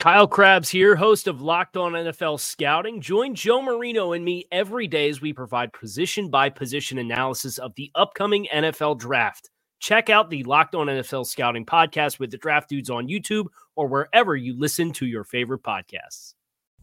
Kyle Crabbs here, host of Locked On NFL Scouting. Join Joe Marino and me every day as we provide position by position analysis of the upcoming NFL draft. Check out the Locked On NFL Scouting podcast with the draft dudes on YouTube or wherever you listen to your favorite podcasts.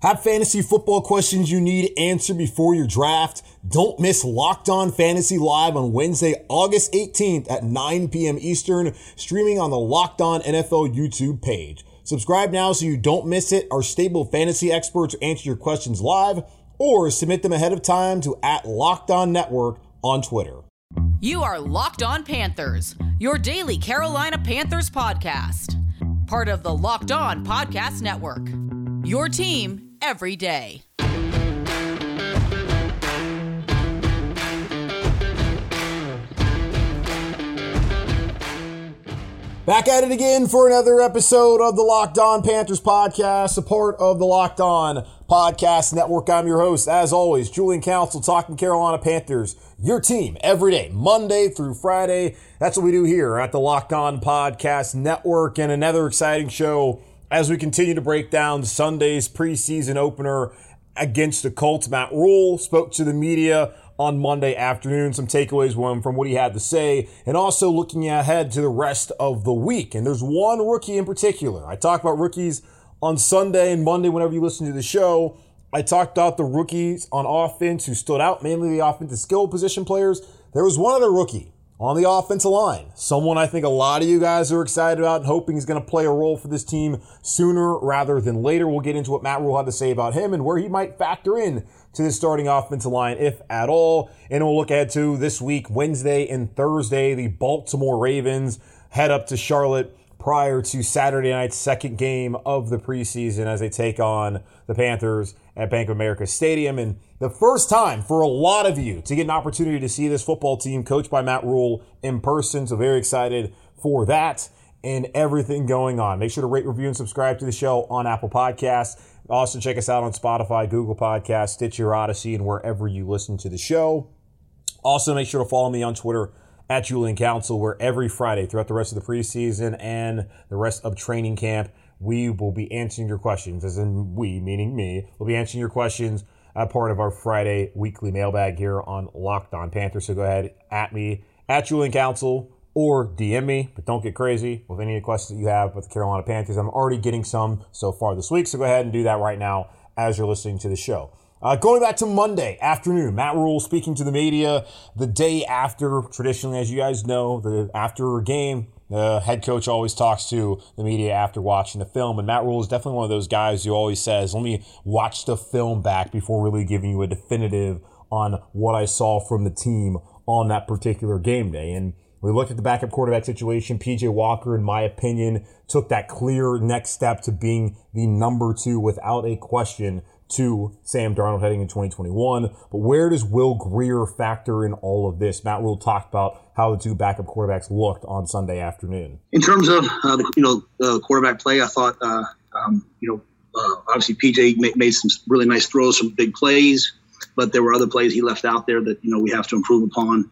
Have fantasy football questions you need answered before your draft? Don't miss Locked On Fantasy Live on Wednesday, August 18th at 9 p.m. Eastern, streaming on the Locked On NFL YouTube page. Subscribe now so you don't miss it. Our stable fantasy experts answer your questions live or submit them ahead of time to at Locked On Network on Twitter. You are Locked On Panthers, your daily Carolina Panthers podcast. Part of the Locked On Podcast Network. Your team every day. Back at it again for another episode of the Locked On Panthers podcast, a part of the Locked On Podcast Network. I'm your host, as always, Julian Council, talking Carolina Panthers, your team every day, Monday through Friday. That's what we do here at the Locked On Podcast Network, and another exciting show as we continue to break down Sunday's preseason opener against the Colts. Matt Rhule spoke to the media on Monday afternoon. Some takeaways from what he had to say, and also looking ahead to the rest of the week. And there's one rookie in particular. I talked about rookies on Sunday and Monday whenever you listen to the show. I talked about the rookies on offense who stood out, mainly the offensive skill position players. There was one other rookie on the offensive line. Someone I think a lot of you guys are excited about and hoping is going to play a role for this team sooner rather than later. We'll get into what Matt Rhule had to say about him and where he might factor in to the starting offensive line, if at all. And we'll look ahead to this week, Wednesday and Thursday, the Baltimore Ravens head up to Charlotte prior to Saturday night's second game of the preseason as they take on the Panthers at Bank of America Stadium. And the first time for a lot of you to get an opportunity to see this football team coached by Matt Rhule in person. So very excited for that and everything going on. Make sure to rate, review, and subscribe to the show on Apple Podcasts. Also, check us out on Spotify, Google Podcasts, Stitcher, Odyssey, and wherever you listen to the show. Also, make sure to follow me on Twitter at Julian Council, where every Friday throughout the rest of the preseason and the rest of training camp, we will be answering your questions, as in we, meaning me, will be answering your questions as part of our Friday weekly mailbag here on Locked On Panthers. So go ahead at me at Julian Council or DM me, but don't get crazy with any questions that you have about the Carolina Panthers. I'm already getting some so far this week, so go ahead and do that right now as you're listening to the show. Uh, going back to Monday afternoon, Matt Rhule speaking to the media the day after, traditionally, as you guys know, the after a game, the head coach always talks to the media after watching the film. And Matt Rhule is definitely one of those guys who always says, let me watch the film back before really giving you a definitive on what I saw from the team on that particular game day. And we looked at the backup quarterback situation. PJ Walker, in my opinion, took that clear next step to being the number two without a question to Sam Darnold heading in 2021. But where does Will Grier factor in all of this? Matt Rhule talked about how the two backup quarterbacks looked on Sunday afternoon. In terms of uh, the, you know uh, quarterback play, I thought uh, um, you know uh, obviously PJ made, made, some really nice throws, some big plays, but there were other plays he left out there that you know we have to improve upon.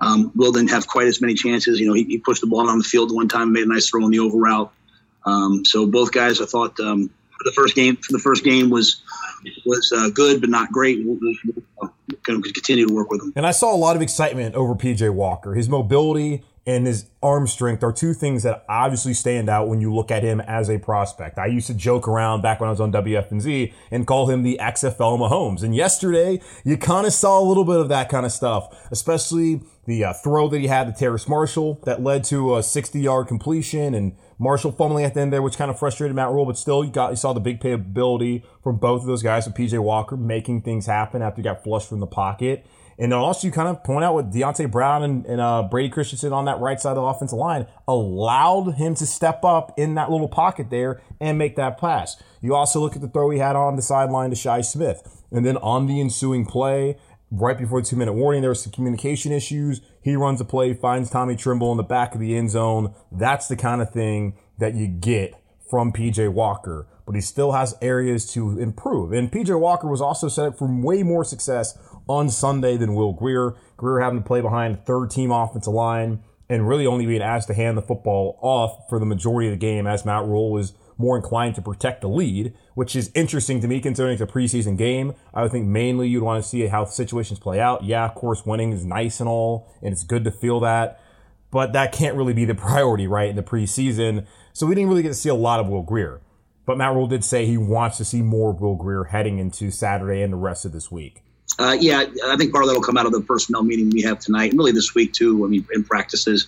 Um, Will didn't have quite as many chances. You know, he, he, pushed the ball on the field one time, made a nice throw on the over route. Um, so both guys, I thought um, for the first game, for the first game was was uh, good, but not great. We'll, we'll, to continue to work with him. And I saw a lot of excitement over PJ Walker. His mobility and his arm strength are two things that obviously stand out when you look at him as a prospect. I used to joke around back when I was on WFNZ and call him the XFL Mahomes. And yesterday, you kind of saw a little bit of that kind of stuff, especially the uh, throw that he had to Terrace Marshall that led to a 60 yard completion and Marshall fumbling at the end there, which kind of frustrated Matt Rhule, but still, you got you saw the big playability from both of those guys. With PJ Walker making things happen after he got flushed from the pocket, and also you kind of point out with Deonte Brown and, and uh, Brady Christensen on that right side of the offensive line allowed him to step up in that little pocket there and make that pass. You also look at the throw he had on the sideline to Shi Smith, and then on the ensuing play, right before the two minute warning, there was some communication issues. He runs a play, finds Tommy Tremble in the back of the end zone. That's the kind of thing that you get from PJ Walker, but he still has areas to improve. And PJ Walker was also set up for way more success on Sunday than Will Grier. Grier having to play behind third team offensive line and really only being asked to hand the football off for the majority of the game as Matt Rhule was more inclined to protect the lead, which is interesting to me considering it's a preseason game. I would think mainly you'd want to see how situations play out. Yeah, of course, winning is nice and all, and it's good to feel that, but that can't really be the priority, right, in the preseason. So we didn't really get to see a lot of Will Grier. But Matt Rhule did say he wants to see more Will Grier heading into Saturday and the rest of this week. Uh, yeah, I think part of that will come out of the personnel meeting we have tonight, and really this week too. I mean, in practices.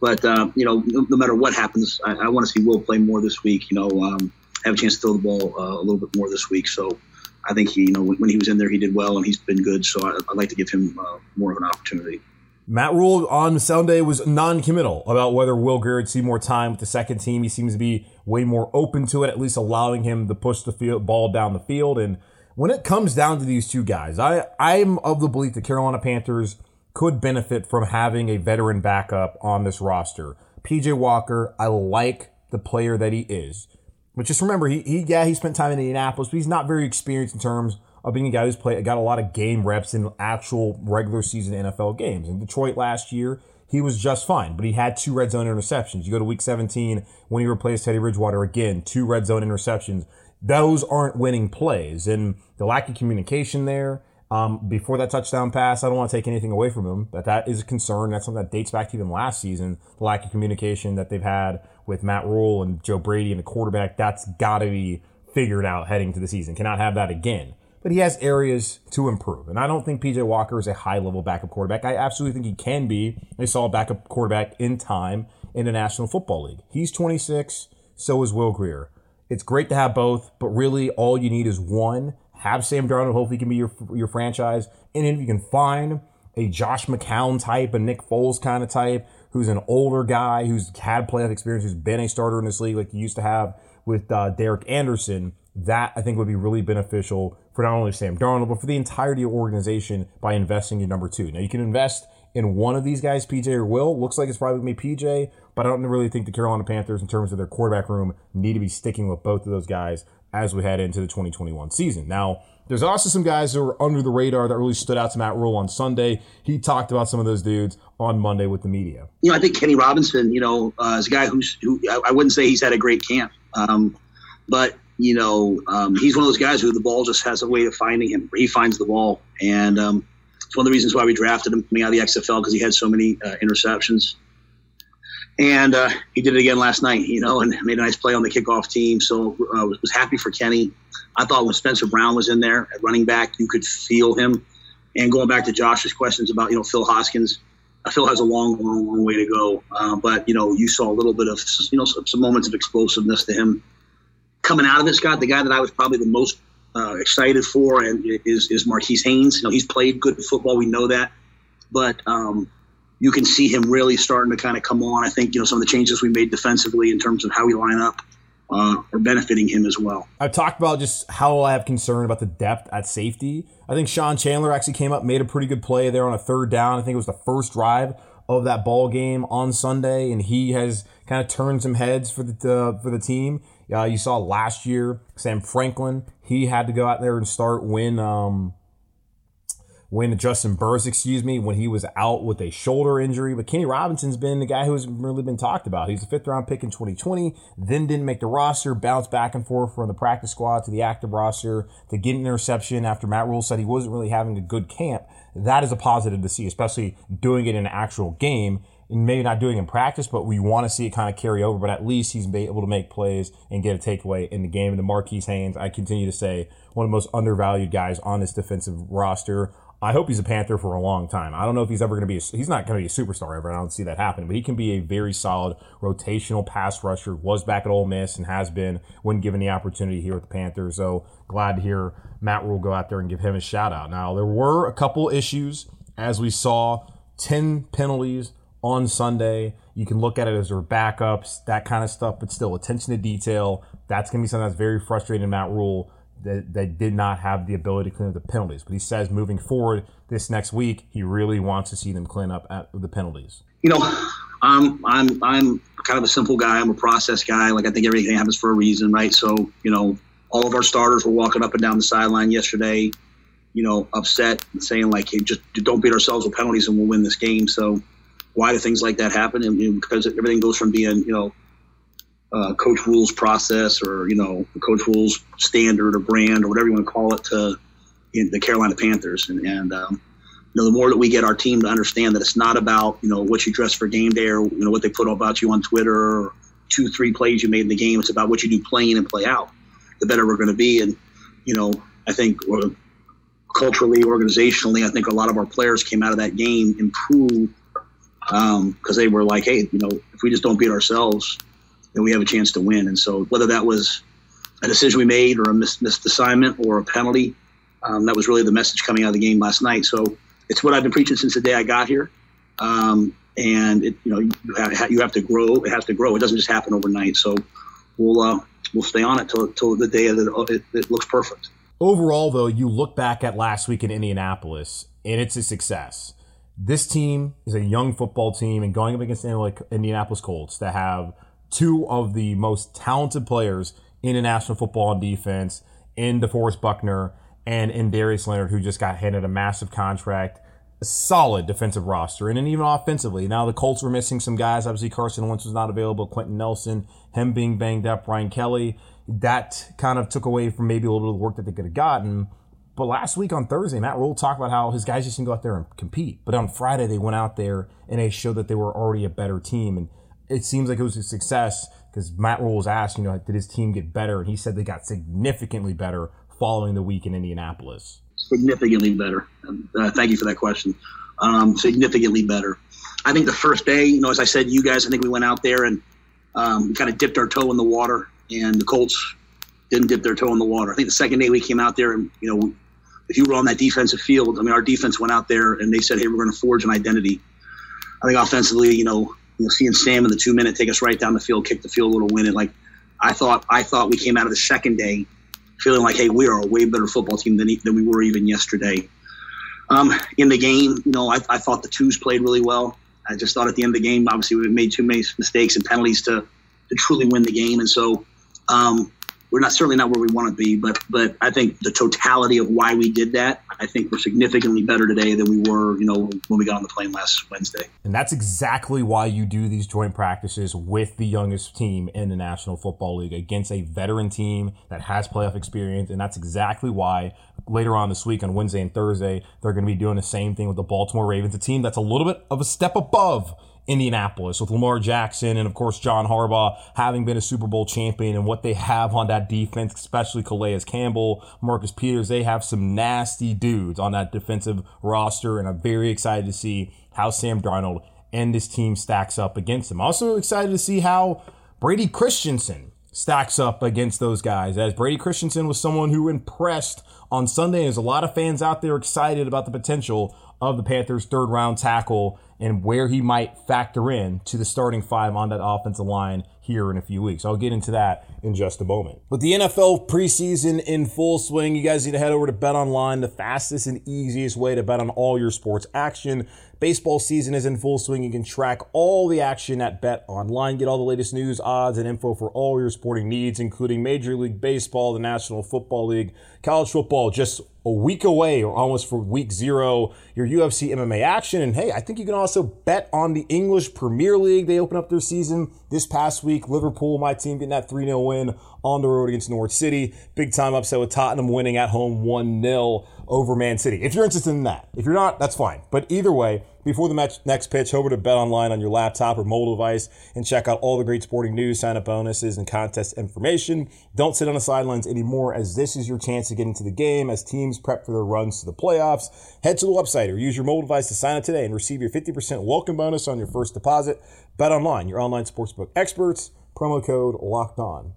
But uh, you know, no, no, matter what happens, I, I want to see Will play more this week. You know, um, have a chance to throw the ball uh, a little bit more this week. So I think he, you know, when, when, he was in there, he did well, and he's been good. So I, would like to give him uh, more of an opportunity. Matt Rhule on Sunday was non-committal about whether Will would see more time with the second team. He seems to be way more open to it, at least allowing him to push the field, ball down the field. And when it comes down to these two guys, I I'm of the belief the Carolina Panthers could benefit from having a veteran backup on this roster. PJ Walker, I like the player that he is. But just remember, he, he yeah, he spent time in Indianapolis, but he's not very experienced in terms of being a guy who's played got a lot of game reps in actual regular season NFL games. In Detroit last year, he was just fine, but he had two red zone interceptions. You go to week 17 when he replaced Teddy Bridgewater again, two red zone interceptions. Those aren't winning plays. And the lack of communication there, um, before that touchdown pass, I don't want to take anything away from him, but that is a concern. That's something that dates back to even last season. The lack of communication that they've had with Matt Rhule and Joe Brady and the quarterback, that's got to be figured out heading to the season. Cannot have that again. But he has areas to improve. And I don't think PJ Walker is a high level backup quarterback. I absolutely think he can be They saw a backup quarterback in time in the National Football League. He's 26, so is Will Grier. It's great to have both, but really all you need is one have Sam Darnold. Hopefully, can be your your franchise. And if you can find a Josh McCown type, a Nick Foles kind of type, who's an older guy who's had playoff experience, who's been a starter in this league, like you used to have with uh, Derek Anderson, that I think would be really beneficial for not only Sam Darnold but for the entirety of organization by investing in number two. Now you can invest in one of these guys, PJ or Will. Looks like it's probably going to be PJ, but I don't really think the Carolina Panthers, in terms of their quarterback room, need to be sticking with both of those guys as we head into the 2021 season. Now, there's also some guys that were under the radar that really stood out to Matt Rhule on Sunday. He talked about some of those dudes on Monday with the media. You know, I think Kenny Robinson, you know, uh, is a guy who's who I wouldn't say he's had a great camp, um, but you know, um, he's one of those guys who the ball just has a way of finding him. He finds the ball, and um, it's one of the reasons why we drafted him coming out of the XFL because he had so many uh, interceptions and uh, he did it again last night, you know, and made a nice play on the kickoff team. So uh, was happy for Kenny. I thought when Spencer Brown was in there at running back, you could feel him. And going back to Josh's questions about you know Phil Hoskins, Phil has a long, long, long way to go. Uh, but you know, you saw a little bit of you know some, some, moments of explosiveness to him coming out of it. Scott, the guy that I was probably the most uh, excited for, and is is Marquis Haynes. You know, he's played good football. We know that, but um, you can see him really starting to kind of come on. I think you know some of the changes we made defensively in terms of how we line up uh, are benefiting him as well. I've talked about just how I have concern about the depth at safety. I think Sean Chandler actually came up, made a pretty good play there on a third down. I think it was the first drive of that ball game on Sunday, and he has kind of turned some heads for the uh, for the team. Uh, you saw last year, Sam Franklin, he had to go out there and start when um, when Juston Burris, excuse me, when he was out with a shoulder injury. But Kenny Robinson's been the guy who's really been talked about. He's a fifth round pick in 2020, then didn't make the roster, bounced back and forth from the practice squad to the active roster to get an interception after Matt Rhule said he wasn't really having a good camp. That is a positive to see, especially doing it in an actual game. and maybe not doing in practice, but we want to see it kind of carry over. But at least he's able to make plays and get a takeaway in the game. And the Marquis Haynes, I continue to say, one of the most undervalued guys on this defensive roster. I hope he's a Panther for a long time. I don't know if he's ever going to be. A, he's not going to be a superstar ever. I don't see that happening. But he can be a very solid rotational pass rusher. Was back at Ole Miss and has been when given the opportunity here with the Panthers. So glad to hear Matt Rhule go out there and give him a shout out. Now there were a couple issues as we saw. Ten penalties on Sunday. You can look at it as their backups, that kind of stuff, but still attention to detail. That's going to be something that's very frustrating Matt Rhule that, that did not have the ability to clean up the penalties. But he says moving forward this next week, he really wants to see them clean up the penalties. You know, I'm I'm I'm kind of a simple guy. I'm a process guy. Like I think everything happens for a reason, right? So you know, all of our starters were walking up and down the sideline yesterday, you know, upset and saying like, "Hey, just don't beat ourselves with penalties and we'll win this game." So why do things like that happen? And because everything goes from being you know uh, Coach Rhule's process or you know Coach Rhule's standard or brand or whatever you want to call it to you know, the Carolina Panthers. And, and um, you know, the more that we get our team to understand that it's not about you know what you dress for game day or you know what they put about you on Twitter or two three plays you made in the game. It's about what you do playing and play out. The better we're going to be. And you know, I think culturally, organizationally, I think a lot of our players came out of that game improved because um, they were like, hey, you know, if we just don't beat ourselves, then we have a chance to win. And so whether that was a decision we made or a missed, missed assignment or a penalty, um, that was really the message coming out of the game last night. So it's what I've been preaching since the day I got here. Um, and it, you know, you have, you have to grow. It has to grow. It doesn't just happen overnight. So we'll uh, we'll stay on it till, till the day that it, it looks perfect. Overall, though, you look back at last week in Indianapolis, and it's a success this team is a young football team and going up against Indianapolis Colts that have two of the most talented players in the National Football on defense in DeForest Buckner and in Darius Leonard, who just got handed a massive contract, a solid defensive roster, and then even offensively. Now the Colts were missing some guys. Obviously, Carson Wentz was not available. Quenton Nelson, him being banged up. Ryan Kelly, that kind of took away from maybe a little bit of the work that they could have gotten. But last week on Thursday, Matt Rhule talked about how his guys just didn't go out there and compete. But on Friday, they went out there and they showed that they were already a better team. And it seems like it was a success because Matt Rhule was asked, you know, did his team get better? And he said they got significantly better following the week in Indianapolis. Significantly better. Uh, thank you for that question. Um, significantly better. I think the first day, you know, as I said, you guys, I think we went out there and um, we kind of dipped our toe in the water, and the Colts didn't dip their toe in the water. I think the second day we came out there and, you know, if you were on that defensive field, I mean, our defense went out there and they said, "Hey, we're going to forge an identity." I think offensively, you know, you know, seeing Sam in the two minute take us right down the field, kick the field goal to win it. Like, I thought, I thought we came out of the second day feeling like, "Hey, we are a way better football team than than we were even yesterday." Um, in the game, you know, I, I thought the twos played really well. I just thought at the end of the game, obviously, we made too many mistakes and penalties to to truly win the game, and so. Um, we're not certainly not where we want to be, but but I think the totality of why we did that, I think we're significantly better today than we were, you know, when we got on the plane last Wednesday. And that's exactly why you do these joint practices with the youngest team in the National Football League against a veteran team that has playoff experience, and that's exactly why later on this week on Wednesday and Thursday they're going to be doing the same thing with the Baltimore Ravens, a team that's a little bit of a step above Indianapolis with Lamar Jackson and of course John Harbaugh having been a Super Bowl champion and what they have on that defense, especially Calais Campbell, Marcus Peters, they have some nasty dudes on that defensive roster and I'm very excited to see how Sam Darnold and this team stacks up against them. Also excited to see how Brady Christensen stacks up against those guys as Brady Christensen was someone who impressed on Sunday. There's a lot of fans out there excited about the potential of the Panthers' third round tackle and where he might factor in to the starting five on that offensive line here in a few weeks. I'll get into that in just a moment. But the NFL preseason in full swing, you guys need to head over to Bet Online, the fastest and easiest way to bet on all your sports action. Baseball season is in full swing. You can track all the action at Bet Online. Get all the latest news, odds, and info for all your sporting needs, including Major League Baseball, the National Football League, college football, just a week away or almost for week zero, your UFC MMA action. And hey, I think you can also bet on the English Premier League. They open up their season this past week. Liverpool, my team, getting that 3 0 win on the road against Norwich City. Big time upset with Tottenham winning at home 1 0 over Man City. If you're interested in that, if you're not, that's fine. But either way, before the match, next pitch, over to Bet Online on your laptop or mobile device and check out all the great sporting news, sign up bonuses, and contest information. Don't sit on the sidelines anymore, as this is your chance to get into the game as teams prep for their runs to the playoffs. Head to the website or use your mobile device to sign up today and receive your 50% welcome bonus on your first deposit. Bet Online, your online sportsbook experts. Promo code Locked On.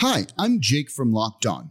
Hi, I'm Jake from Locked On.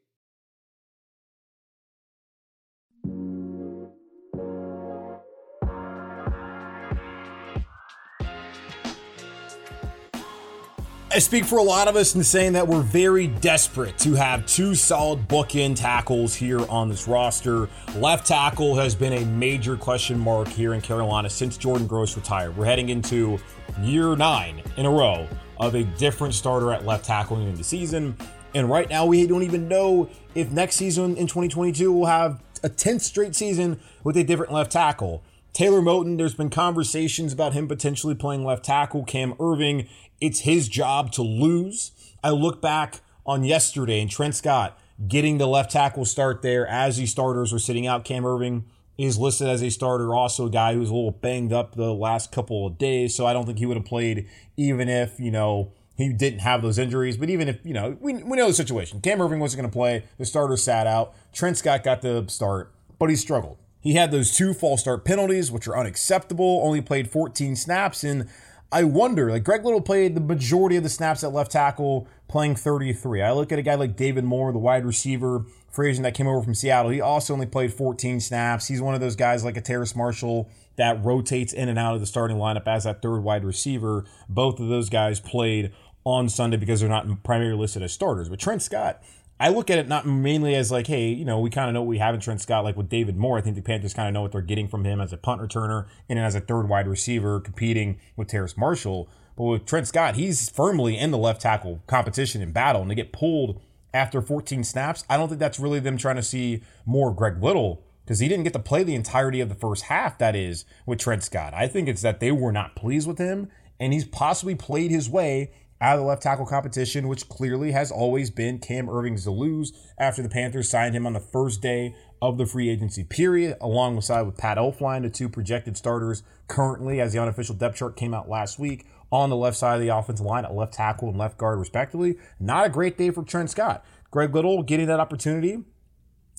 I speak for a lot of us in saying that we're very desperate to have two solid bookend tackles here on this roster. Left tackle has been a major question mark here in Carolina since Jordan Gross retired. We're heading into year nine in a row of a different starter at left tackle in the season. And right now, we don't even know if next season in 2022 we'll have a 10th straight season with a different left tackle. Taylor Moton, there's been conversations about him potentially playing left tackle. Cam Erving, it's his job to lose. I look back on yesterday and Trent Scott getting the left tackle start there as these starters were sitting out. Cam Erving is listed as a starter, also a guy who's a little banged up the last couple of days. So I don't think he would have played even if, you know, he didn't have those injuries. But even if, you know, we, we know the situation. Cam Erving wasn't going to play. The starter sat out. Trent Scott got the start, but he struggled. He had those two false start penalties, which are unacceptable, only played 14 snaps. And I wonder, like Greg Little played the majority of the snaps at left tackle, playing 33. I look at a guy like David Moore, the wide receiver, free that came over from Seattle. He also only played 14 snaps. He's one of those guys like a Terrace Marshall that rotates in and out of the starting lineup as that third wide receiver. Both of those guys played on Sunday because they're not primarily listed as starters. But Trent Scott, I look at it not mainly as like, hey, you know, we kind of know what we have in Trent Scott, like with David Moore. I think the Panthers kind of know what they're getting from him as a punt returner and as a third wide receiver competing with Terrace Marshall. But with Trent Scott, he's firmly in the left tackle competition and battle, and to get pulled after 14 snaps, I don't think that's really them trying to see more Greg Little because he didn't get to play the entirety of the first half, that is, with Trent Scott. I think it's that they were not pleased with him, and he's possibly played his way out of the left tackle competition, which clearly has always been Cam Erving's to lose after the Panthers signed him on the first day of the free agency period, alongside with Pat Elflein, the two projected starters currently, as the unofficial depth chart came out last week, on the left side of the offensive line at left tackle and left guard, respectively. Not a great day for Trent Scott. Greg Little getting that opportunity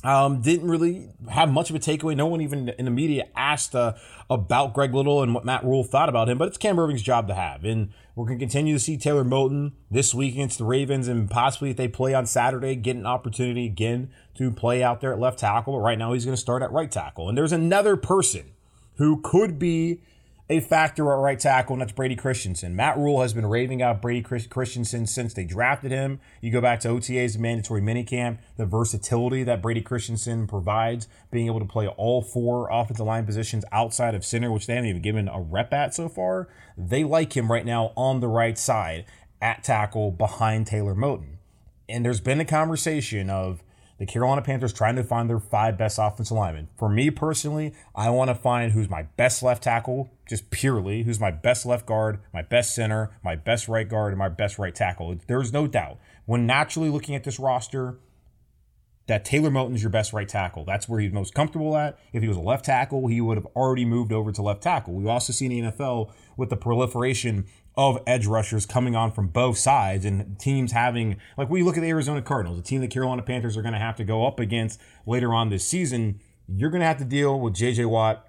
um, didn't really have much of a takeaway. No one even in the media asked uh, about Greg Little and what Matt Rhule thought about him, but it's Cam Erving's job to have. And we're going to continue to see Taylor Moton this week against the Ravens and possibly if they play on Saturday, get an opportunity again to play out there at left tackle. But right now he's going to start at right tackle. And there's another person who could be a factor at right tackle, and that's Brady Christensen. Matt Rhule has been raving out Brady Christensen since they drafted him. You go back to OTA's mandatory minicamp, the versatility that Brady Christensen provides, being able to play all four offensive line positions outside of center, which they haven't even given a rep at so far. They like him right now on the right side at tackle behind Taylor Moton. And there's been a conversation of the Carolina Panthers trying to find their five best offensive linemen. For me personally, I want to find who's my best left tackle, just purely, who's my best left guard, my best center, my best right guard, and my best right tackle. There's no doubt. When naturally looking at this roster, that Taylor Moton is your best right tackle. That's where he's most comfortable at. If he was a left tackle, he would have already moved over to left tackle. We've also seen the NFL with the proliferation of edge rushers coming on from both sides and teams having like we look at the Arizona Cardinals, a team the Carolina Panthers are going to have to go up against later on this season. You're going to have to deal with JJ Watt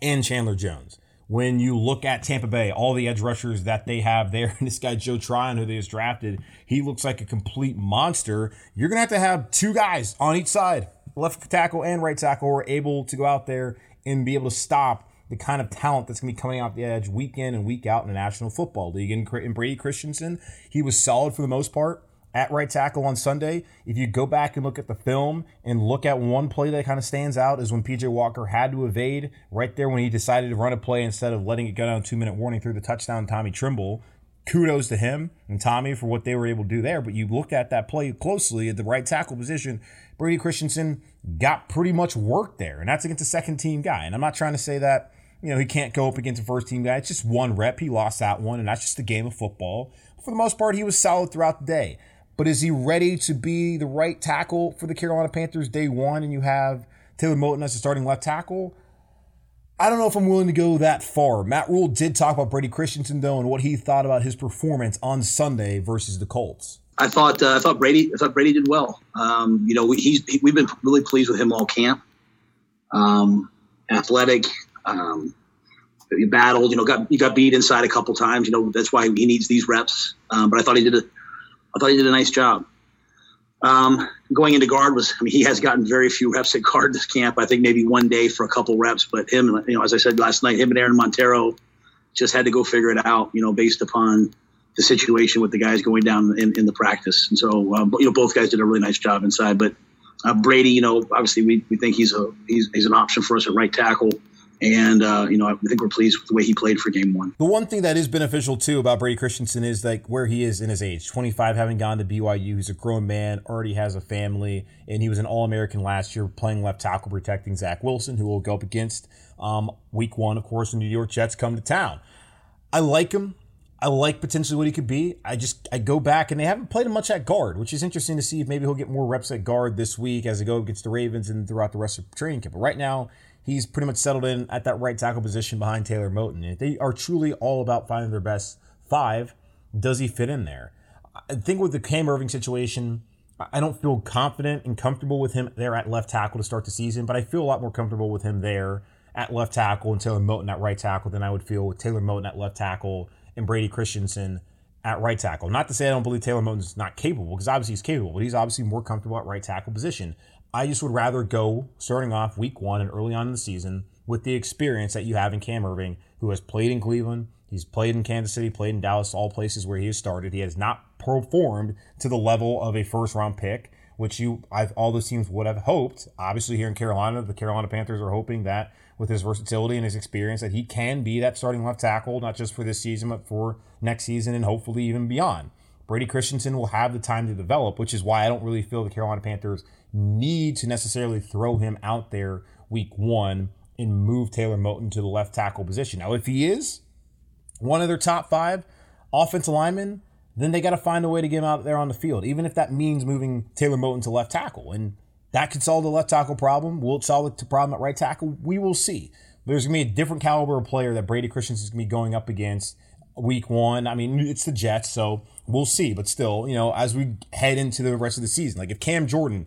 and Chandler Jones. When you look at Tampa Bay, all the edge rushers that they have there, and this guy Joe Tryon, who they just drafted, he looks like a complete monster. You're gonna have to have two guys on each side, left tackle and right tackle, who are able to go out there and be able to stop the kind of talent that's going to be coming out the edge week in and week out in the National Football League. And Brady Christensen, he was solid for the most part at right tackle on Sunday. If you go back and look at the film and look at one play that kind of stands out is when PJ Walker had to evade right there when he decided to run a play instead of letting it go down two minute warning through the touchdown Tommy Tremble. Kudos to him and Tommy for what they were able to do there. But you looked at that play closely at the right tackle position. Brady Christensen got pretty much work there, and that's against a second team guy. And I'm not trying to say that you know, he can't go up against a first team guy. It's just one rep. He lost that one, and that's just the game of football. For the most part, he was solid throughout the day. But is he ready to be the right tackle for the Carolina Panthers day one and you have Taylor Moton as the starting left tackle? I don't know if I'm willing to go that far. Matt Rhule did talk about Brady Christensen though and what he thought about his performance on Sunday versus the Colts. I thought uh, I thought Brady I thought Brady did well. Um, you know, we, he's he, we've been really pleased with him all camp. Um, athletic, um, he battled, you know, got he got beat inside a couple times. You know, that's why he needs these reps. Um, but I thought he did a, I thought he did a nice job. Um, going into guard was, I mean, he has gotten very few reps at guard this camp. I think maybe one day for a couple reps, but him, you know, as I said last night, him and Aaron Monteiro just had to go figure it out, you know, based upon the situation with the guys going down in, in the practice. And so, um, you know, both guys did a really nice job inside. But uh, Brady, you know, obviously we, we think he's a he's, he's an option for us at right tackle. And, uh, you know, I think we're pleased with the way he played for game one. The one thing that is beneficial, too, about Brady Christensen is like where he is in his age 25, having gone to BYU. He's a grown man, already has a family, and he was an All American last year playing left tackle, protecting Zach Wilson, who will go up against um, week one, of course, when the New York Jets come to town. I like him. I like potentially what he could be. I just I go back and they haven't played him much at guard, which is interesting to see if maybe he'll get more reps at guard this week as they go against the Ravens and throughout the rest of training camp. But right now, he's pretty much settled in at that right tackle position behind Taylor Moton. And if they are truly all about finding their best five, does he fit in there? I think with the Cam Erving situation, I don't feel confident and comfortable with him there at left tackle to start the season, but I feel a lot more comfortable with him there at left tackle and Taylor Moton at right tackle than I would feel with Taylor Moton at left tackle and Brady Christensen at right tackle. Not to say I don't believe Taylor Moton's not capable, because obviously he's capable, but he's obviously more comfortable at right tackle position. I just would rather go starting off week one and early on in the season with the experience that you have in Cam Erving, who has played in Cleveland, he's played in Kansas City, played in Dallas, all places where he has started. He has not performed to the level of a first round pick, which you I've, all those teams would have hoped. Obviously, here in Carolina, the Carolina Panthers are hoping that with his versatility and his experience, that he can be that starting left tackle, not just for this season, but for next season and hopefully even beyond. Brady Christensen will have the time to develop, which is why I don't really feel the Carolina Panthers need to necessarily throw him out there week one and move Taylor Moton to the left tackle position. Now, if he is one of their top five offensive linemen, then they got to find a way to get him out there on the field, even if that means moving Taylor Moton to left tackle. And that could solve the left tackle problem. Will it solve the problem at right tackle? We will see. There's going to be a different caliber of player that Brady Christensen is going to be going up against week one. I mean, it's the Jets, so we'll see. But still, you know, as we head into the rest of the season, like if Cam Jordan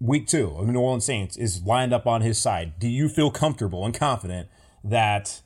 week two of the New Orleans Saints is lined up on his side, do you feel comfortable and confident that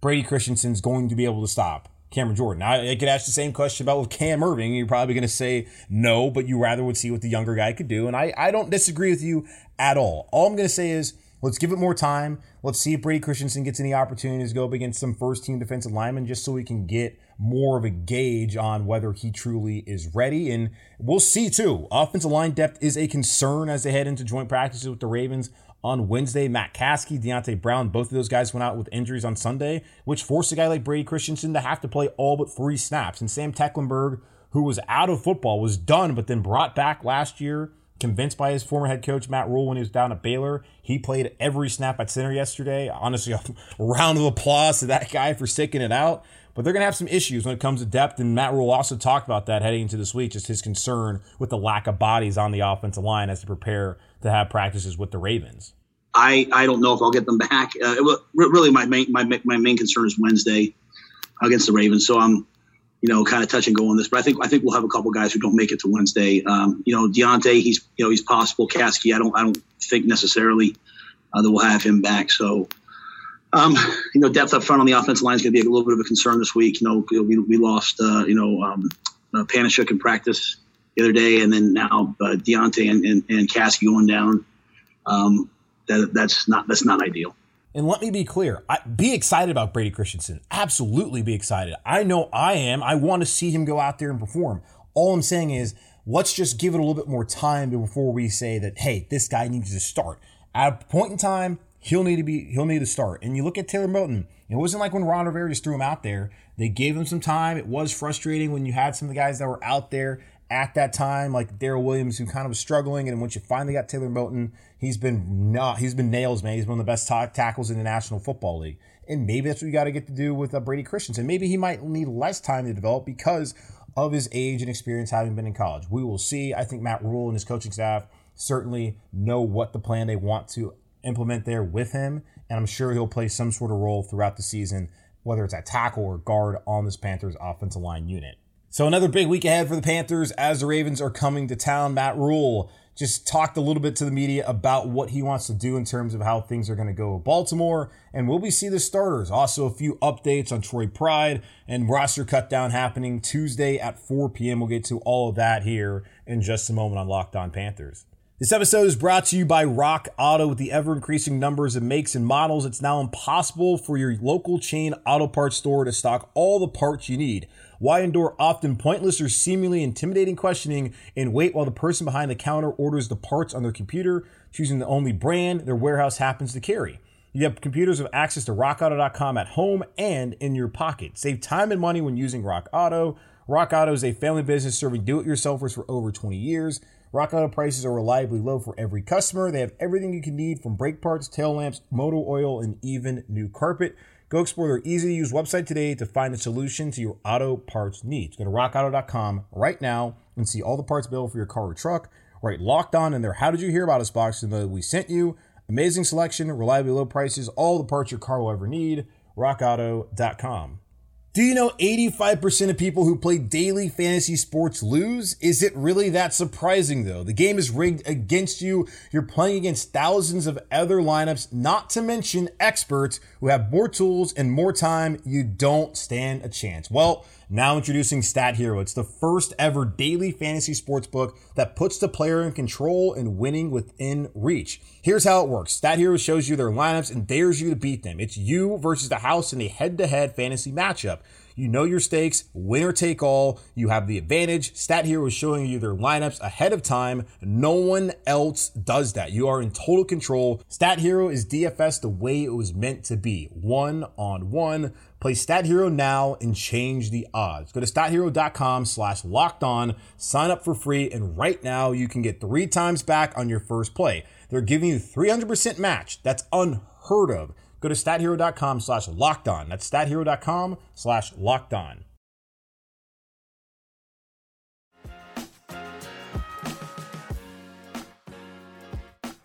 Brady Christensen's going to be able to stop Cameron Jordan? I, I could ask the same question about with Cam Erving. You're probably going to say no, but you rather would see what the younger guy could do. And I, I don't disagree with you at all. All I'm going to say is let's give it more time. Let's see if Brady Christensen gets any opportunities to go up against some first team defensive linemen just so we can get more of a gauge on whether he truly is ready. And we'll see too. Offensive line depth is a concern as they head into joint practices with the Ravens on Wednesday. Matt Kaskey, Deonte Brown, both of those guys went out with injuries on Sunday, which forced a guy like Brady Christensen to have to play all but three snaps. And Sam Tecklenburg, who was out of football, was done, but then brought back last year. Convinced by his former head coach Matt Rhule when he was down at Baylor, he played every snap at center yesterday. Honestly, a round of applause to that guy for sticking it out. But they're going to have some issues when it comes to depth, and Matt Rhule also talked about that heading into this week, just his concern with the lack of bodies on the offensive line as they prepare to have practices with the Ravens. I, I don't know if I'll get them back. Uh, really, my main my, my main concern is Wednesday against the Ravens. So I'm, you know, kind of touch and go on this. But I think I think we'll have a couple guys who don't make it to Wednesday. Um, you know, Deonte, he's you know he's possible. Kaskey, I don't I don't think necessarily uh, that we'll have him back. So Um, you know, depth up front on the offensive line is going to be a little bit of a concern this week. You know, we, we lost, uh, you know, um, uh, Panasiuk in practice the other day, and then now uh, Deonte and, and, and Kaskey going down. Um, that, that's not that's not ideal. And let me be clear, I, be excited about Brady Christensen. Absolutely be excited. I know I am. I want to see him go out there and perform. All I'm saying is, let's just give it a little bit more time before we say that, hey, this guy needs to start. At a point in time, he'll need to be he'll need to start. And you look at Taylor Moton, it wasn't like when Ron Rivera just threw him out there. They gave him some time. It was frustrating when you had some of the guys that were out there at that time, like Daryl Williams, who kind of was struggling. And once you finally got Taylor Moton, he's been not, he's been nails, man. He's one of the best t- tackles in the National Football League. And maybe that's what you got to get to do with uh, Brady Christensen. Maybe he might need less time to develop because of his age and experience having been in college. We will see. I think Matt Rhule and his coaching staff certainly know what the plan they want to implement there with him. And I'm sure he'll play some sort of role throughout the season, whether it's at tackle or guard on this Panthers offensive line unit. So another big week ahead for the Panthers as the Ravens are coming to town. Matt Rhule just talked a little bit to the media about what he wants to do in terms of how things are going to go with Baltimore. And will we see the starters? Also, a few updates on Troy Pride and roster cutdown happening Tuesday at 4 p.m. We'll get to all of that here in just a moment on Locked On Panthers. This episode is brought to you by Rock Auto. With the ever increasing numbers of makes and models, it's now impossible for your local chain auto parts store to stock all the parts you need. Why endure often pointless or seemingly intimidating questioning and wait while the person behind the counter orders the parts on their computer, choosing the only brand their warehouse happens to carry? You have computers with access to rockauto.com at home and in your pocket. Save time and money when using Rock Auto. Rock Auto is a family business serving do it yourselfers for over 20 years. Rock Auto prices are reliably low for every customer. They have everything you can need from brake parts, tail lamps, motor oil, and even new carpet. Go explore their easy to use website today to find a solution to your auto parts needs. Go to rockauto.com right now and see all the parts available for your car or truck. Right, locked on in there. How did you hear about us box know that we sent you? Amazing selection, reliably low prices, all the parts your car will ever need. RockAuto.com. Do you know 85% of people who play daily fantasy sports lose? Is it really that surprising though? The game is rigged against you. You're playing against thousands of other lineups, not to mention experts who have more tools and more time. You don't stand a chance. Well, now introducing Stat Hero. It's the first ever daily fantasy sports book that puts the player in control and winning within reach. Here's how it works. Stat Hero shows you their lineups and dares you to beat them. It's you versus the house in a head-to-head fantasy matchup. You know your stakes, winner take all. You have the advantage. Stat Hero is showing you their lineups ahead of time. No one else does that. You are in total control. Stat Hero is DFS the way it was meant to be. One on one. Play Stat Hero now and change the odds. Go to stathero.com slash locked on, sign up for free, and right now you can get three times back on your first play. They're giving you 300% match. That's unheard of. Go to stathero.com slash locked on. That's stathero.com slash locked on.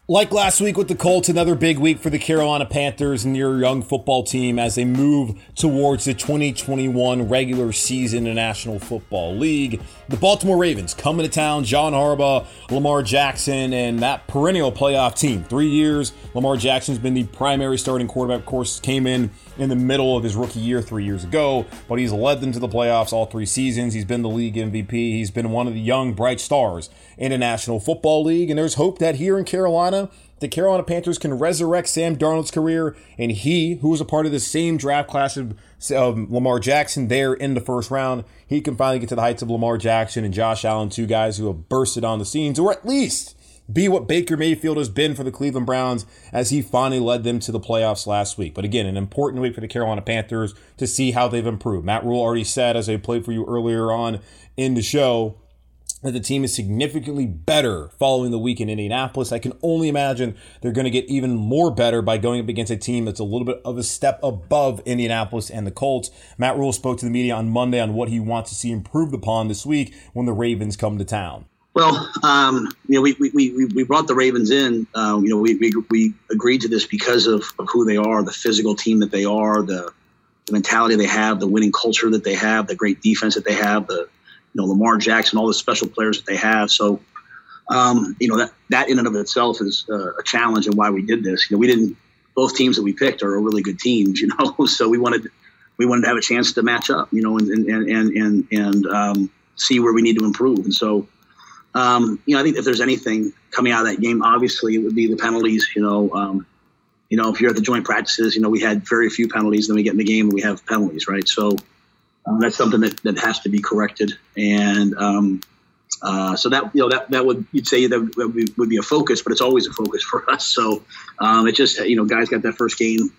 Like last week with the Colts, another big week for the Carolina Panthers and your young football team as they move towards the 2021 regular season in the National Football League. The Baltimore Ravens coming to town, John Harbaugh, Lamar Jackson, and that perennial playoff team. Three years, Lamar Jackson's been the primary starting quarterback. Of course, came in in the middle of his rookie year three years ago, but he's led them to the playoffs all three seasons. He's been the league MVP. He's been one of the young, bright stars in the National Football League. And there's hope that here in Carolina, the Carolina Panthers can resurrect Sam Darnold's career, and he, who was a part of the same draft class of, of, Lamar Jackson there in the first round, he can finally get to the heights of Lamar Jackson and Josh Allen, two guys who have bursted on the scenes, or at least be what Baker Mayfield has been for the Cleveland Browns as he finally led them to the playoffs last week. But again, an important week for the Carolina Panthers to see how they've improved. Matt Rhule already said, as I played for you earlier on in the show, that the team is significantly better following the week in Indianapolis. I can only imagine they're going to get even more better by going up against a team that's a little bit of a step above Indianapolis and the Colts. Matt Rhule spoke to the media on Monday on what he wants to see improved upon this week when the Ravens come to town. Well, um, you know, we, we, we, we brought the Ravens in. Uh, you know, we, we, we agreed to this because of, of who they are, the physical team that they are, the, the mentality they have, the winning culture that they have, the great defense that they have, the you know Lamar Jackson, all the special players that they have. So, um, you know that that in and of itself is uh, a challenge and why we did this. You know, we didn't both teams that we picked are really good teams, you know. So we wanted we wanted to have a chance to match up, you know, and and and and and um, see where we need to improve. And so, um, you know, I think if there's anything coming out of that game, obviously it would be the penalties. You know, um, you know, if you're at the joint practices, you know, we had very few penalties. Then we get in the game and we have penalties, right? So um, that's something that, that has to be corrected. And um, uh, so that you know that that would you'd say that would be, would be a focus, but it's always a focus for us. So um, it just you know guys got that first game.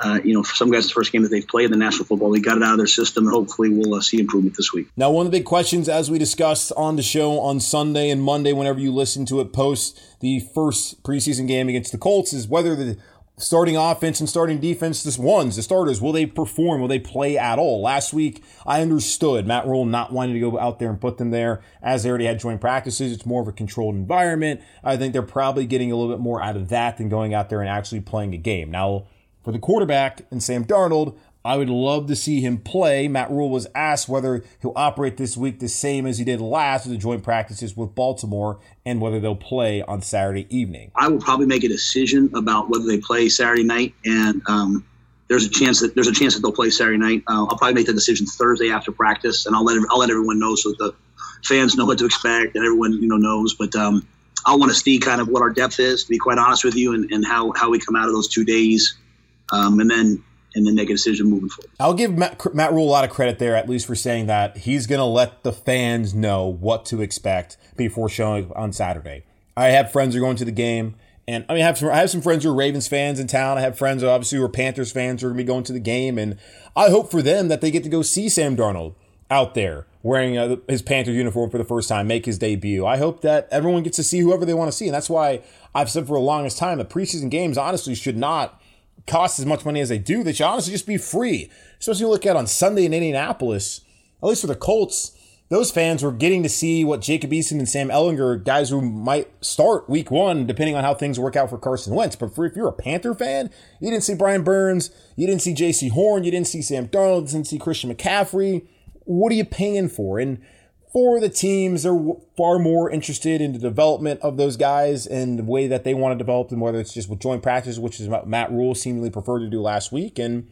Uh, you know, for some guys, the first game that they've played in the National Football League, got it out of their system, and hopefully we'll uh, see improvement this week. Now, one of the big questions, as we discussed on the show on Sunday and Monday, whenever you listen to it post the first preseason game against the Colts, is whether the starting offense and starting defense, this ones, the starters, will they perform? Will they play at all? Last week, I understood Matt Rhule not wanting to go out there and put them there as they already had joint practices. It's more of a controlled environment. I think they're probably getting a little bit more out of that than going out there and actually playing a game. Now, for the quarterback and Sam Darnold, I would love to see him play. Matt Rhule was asked whether he'll operate this week the same as he did last with the joint practices with Baltimore and whether they'll play on Saturday evening. I will probably make a decision about whether they play Saturday night, and um, there's a chance that there's a chance that they'll play Saturday night. Uh, I'll probably make the decision Thursday after practice, and I'll let I'll let everyone know so that the fans know what to expect and everyone you know knows. But um, I want to see kind of what our depth is, to be quite honest with you, and, and how how we come out of those two days, um, and then and then make a decision moving forward. I'll give Matt, Matt Rhule a lot of credit there, at least for saying that he's going to let the fans know what to expect before showing up on Saturday. I have friends who are going to the game, and I mean, I have some, I have some friends who are Ravens fans in town. I have friends who obviously who are Panthers fans who are going to be going to the game, and I hope for them that they get to go see Sam Darnold out there wearing uh, his Panthers uniform for the first time, make his debut. I hope that everyone gets to see whoever they want to see, and that's why I've said for the longest time that preseason games honestly should not cost as much money as they do, they should honestly just be free. Especially look at on Sunday in Indianapolis, at least for the Colts, those fans were getting to see what Jacob Eason and Sam Ehlinger, guys who might start week one, depending on how things work out for Carson Wentz. But for, if you're a Panther fan, you didn't see Brian Burns, you didn't see Jaycee Horn, you didn't see Sam Darnold, you didn't see Christian McCaffrey. What are you paying for? And for the teams, they're far more interested in the development of those guys and the way that they want to develop them, whether it's just with joint practice, which is what Matt Rhule seemingly preferred to do last week. And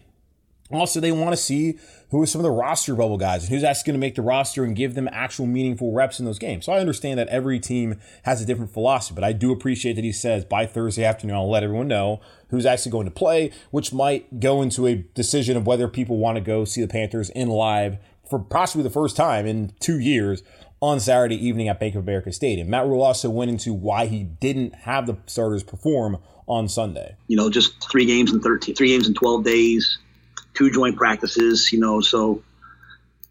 also, they want to see who are some of the roster bubble guys and who's actually going to make the roster and give them actual meaningful reps in those games. So I understand that every team has a different philosophy, but I do appreciate that he says by Thursday afternoon, I'll let everyone know who's actually going to play, which might go into a decision of whether people want to go see the Panthers in live for possibly the first time in two years on Saturday evening at Bank of America Stadium. Matt Rhule also went into why he didn't have the starters perform on Sunday. You know, just three games in 13, three games in 12 days, two joint practices, you know, so,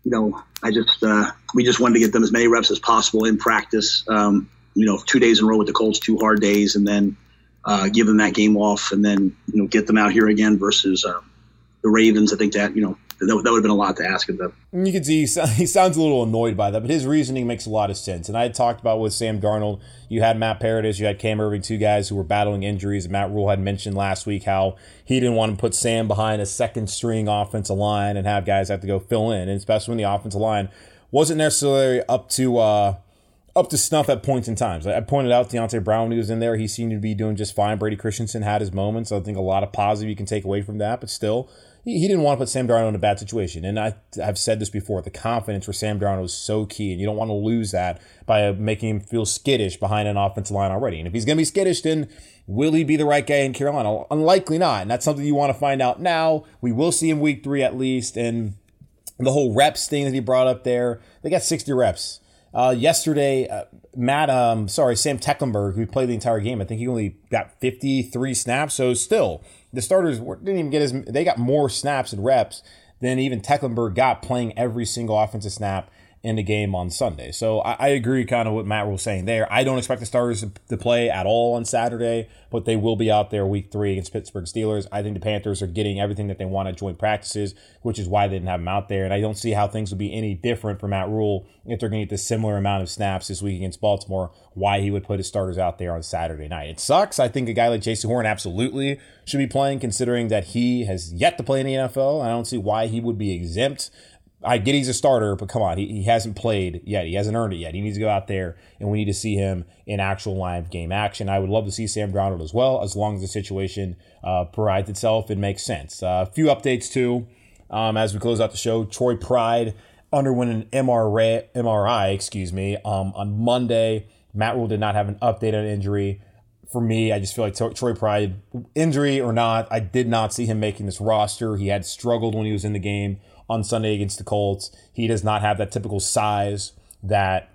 you know, I just, uh, we just wanted to get them as many reps as possible in practice. Um, you know, two days in a row with the Colts, two hard days, and then uh, give them that game off and then, you know, get them out here again versus uh, the Ravens. I think that, you know, that, that would have been a lot to ask of them. You can see he sounds a little annoyed by that, but his reasoning makes a lot of sense. And I had talked about with Sam Darnold, you had Matt Paradis, you had Cam Erving, two guys who were battling injuries. Matt Rhule had mentioned last week how he didn't want to put Sam behind a second string offensive line and have guys have to go fill in, and especially when the offensive line wasn't necessarily up to. Uh, up to snuff at points in times. I pointed out Deonte Brown when he was in there. He seemed to be doing just fine. Brady Christensen had his moments. I think a lot of positive you can take away from that, but still, he, didn't want to put Sam Darnold in a bad situation. And I, I've said this before the confidence for Sam Darnold is so key, and you don't want to lose that by making him feel skittish behind an offensive line already. And if he's going to be skittish, then will he be the right guy in Carolina? Unlikely not. And that's something you want to find out now. We will see him week three at least. And the whole reps thing that he brought up there, they got 60 reps. Uh, yesterday, uh, Matt, um, sorry, Sam Tecklenburg, who played the entire game, I think he only got 53 snaps. So still, the starters didn't even get as they got more snaps and reps than even Tecklenburg got playing every single offensive snap in the game on Sunday. So I, I agree kind of what Matt was saying there. I don't expect the starters to, to, play at all on Saturday, but they will be out there week three against Pittsburgh Steelers. I think the Panthers are getting everything that they want at joint practices, which is why they didn't have them out there. And I don't see how things would be any different for Matt Rhule if they're going to get the similar amount of snaps this week against Baltimore, why he would put his starters out there on Saturday night. It sucks. I think a guy like Jaycee Horn absolutely should be playing, considering that he has yet to play in the NFL. I don't see why he would be exempt I get he's a starter, but come on, he, he hasn't played yet. He hasn't earned it yet. He needs to go out there, and we need to see him in actual live game action. I would love to see Sam Darnold as well, as long as the situation uh, provides itself and makes sense. Uh, a few updates too, um, as we close out the show. Troy Pride underwent an MRI, MRI excuse me, um, on Monday. Matt Rhule did not have an update on injury. For me, I just feel like Troy Pride, injury or not, I did not see him making this roster. He had struggled when he was in the game on Sunday against the Colts. He does not have that typical size that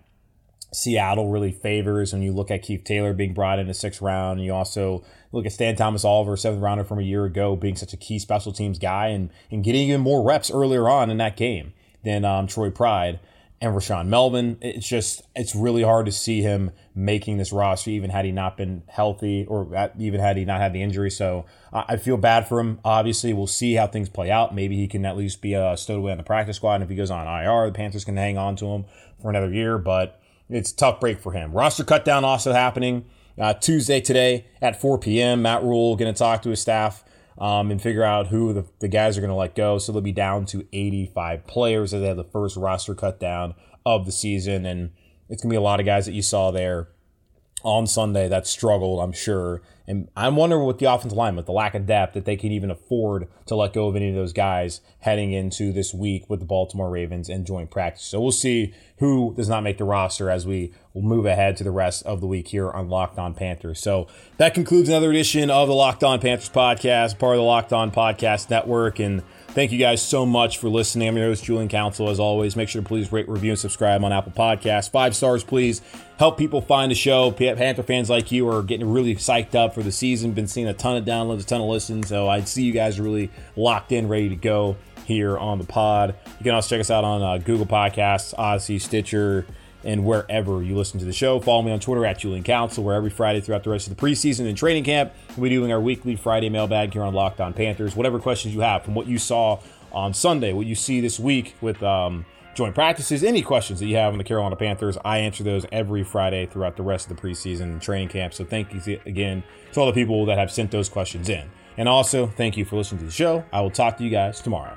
Seattle really favors when you look at Keith Taylor being brought in the sixth round. You also look at Stantley Thomas Oliver, seventh rounder from a year ago, being such a key special teams guy and, and getting even more reps earlier on in that game than um, Troy Pride and Rashaan Melvin. It's just it's really hard to see him making this roster, even had he not been healthy or even had he not had the injury. So I feel bad for him. Obviously, we'll see how things play out. Maybe he can at least be uh, stowed away on the practice squad. And if he goes on IR, the Panthers can hang on to him for another year. But it's a tough break for him. Roster cut down also happening uh, Tuesday today at 4 p.m. Matt Rhule going to talk to his staff um, and figure out who the, the guys are going to let go. So they'll be down to 85 players as they have the first roster cut down of the season. And it's going to be a lot of guys that you saw there on Sunday that struggled, I'm sure. And I'm wondering with the offensive line, with the lack of depth, that they can even afford to let go of any of those guys heading into this week with the Baltimore Ravens and joint practice. So we'll see who does not make the roster as we move ahead to the rest of the week here on Locked On Panthers. So that concludes another edition of the Locked On Panthers podcast, part of the Locked On Podcast Network. And Thank you guys so much for listening. I'm your host, Julian Council. As always, make sure to please rate, review, and subscribe on Apple Podcasts. Five stars, please. Help people find the show. Panther fans like you are getting really psyched up for the season. Been seeing a ton of downloads, a ton of listens. So I see you guys really locked in, ready to go here on the pod. You can also check us out on uh, Google Podcasts, Odyssey, Stitcher, and wherever you listen to the show. Follow me on Twitter at Julian Council, where every Friday throughout the rest of the preseason and training camp, we'll be doing our weekly Friday mailbag here on Locked On Panthers. Whatever questions you have from what you saw on Sunday, what you see this week with um, joint practices, any questions that you have on the Carolina Panthers, I answer those every Friday throughout the rest of the preseason and training camp. So thank you again to all the people that have sent those questions in. And also, thank you for listening to the show. I will talk to you guys tomorrow.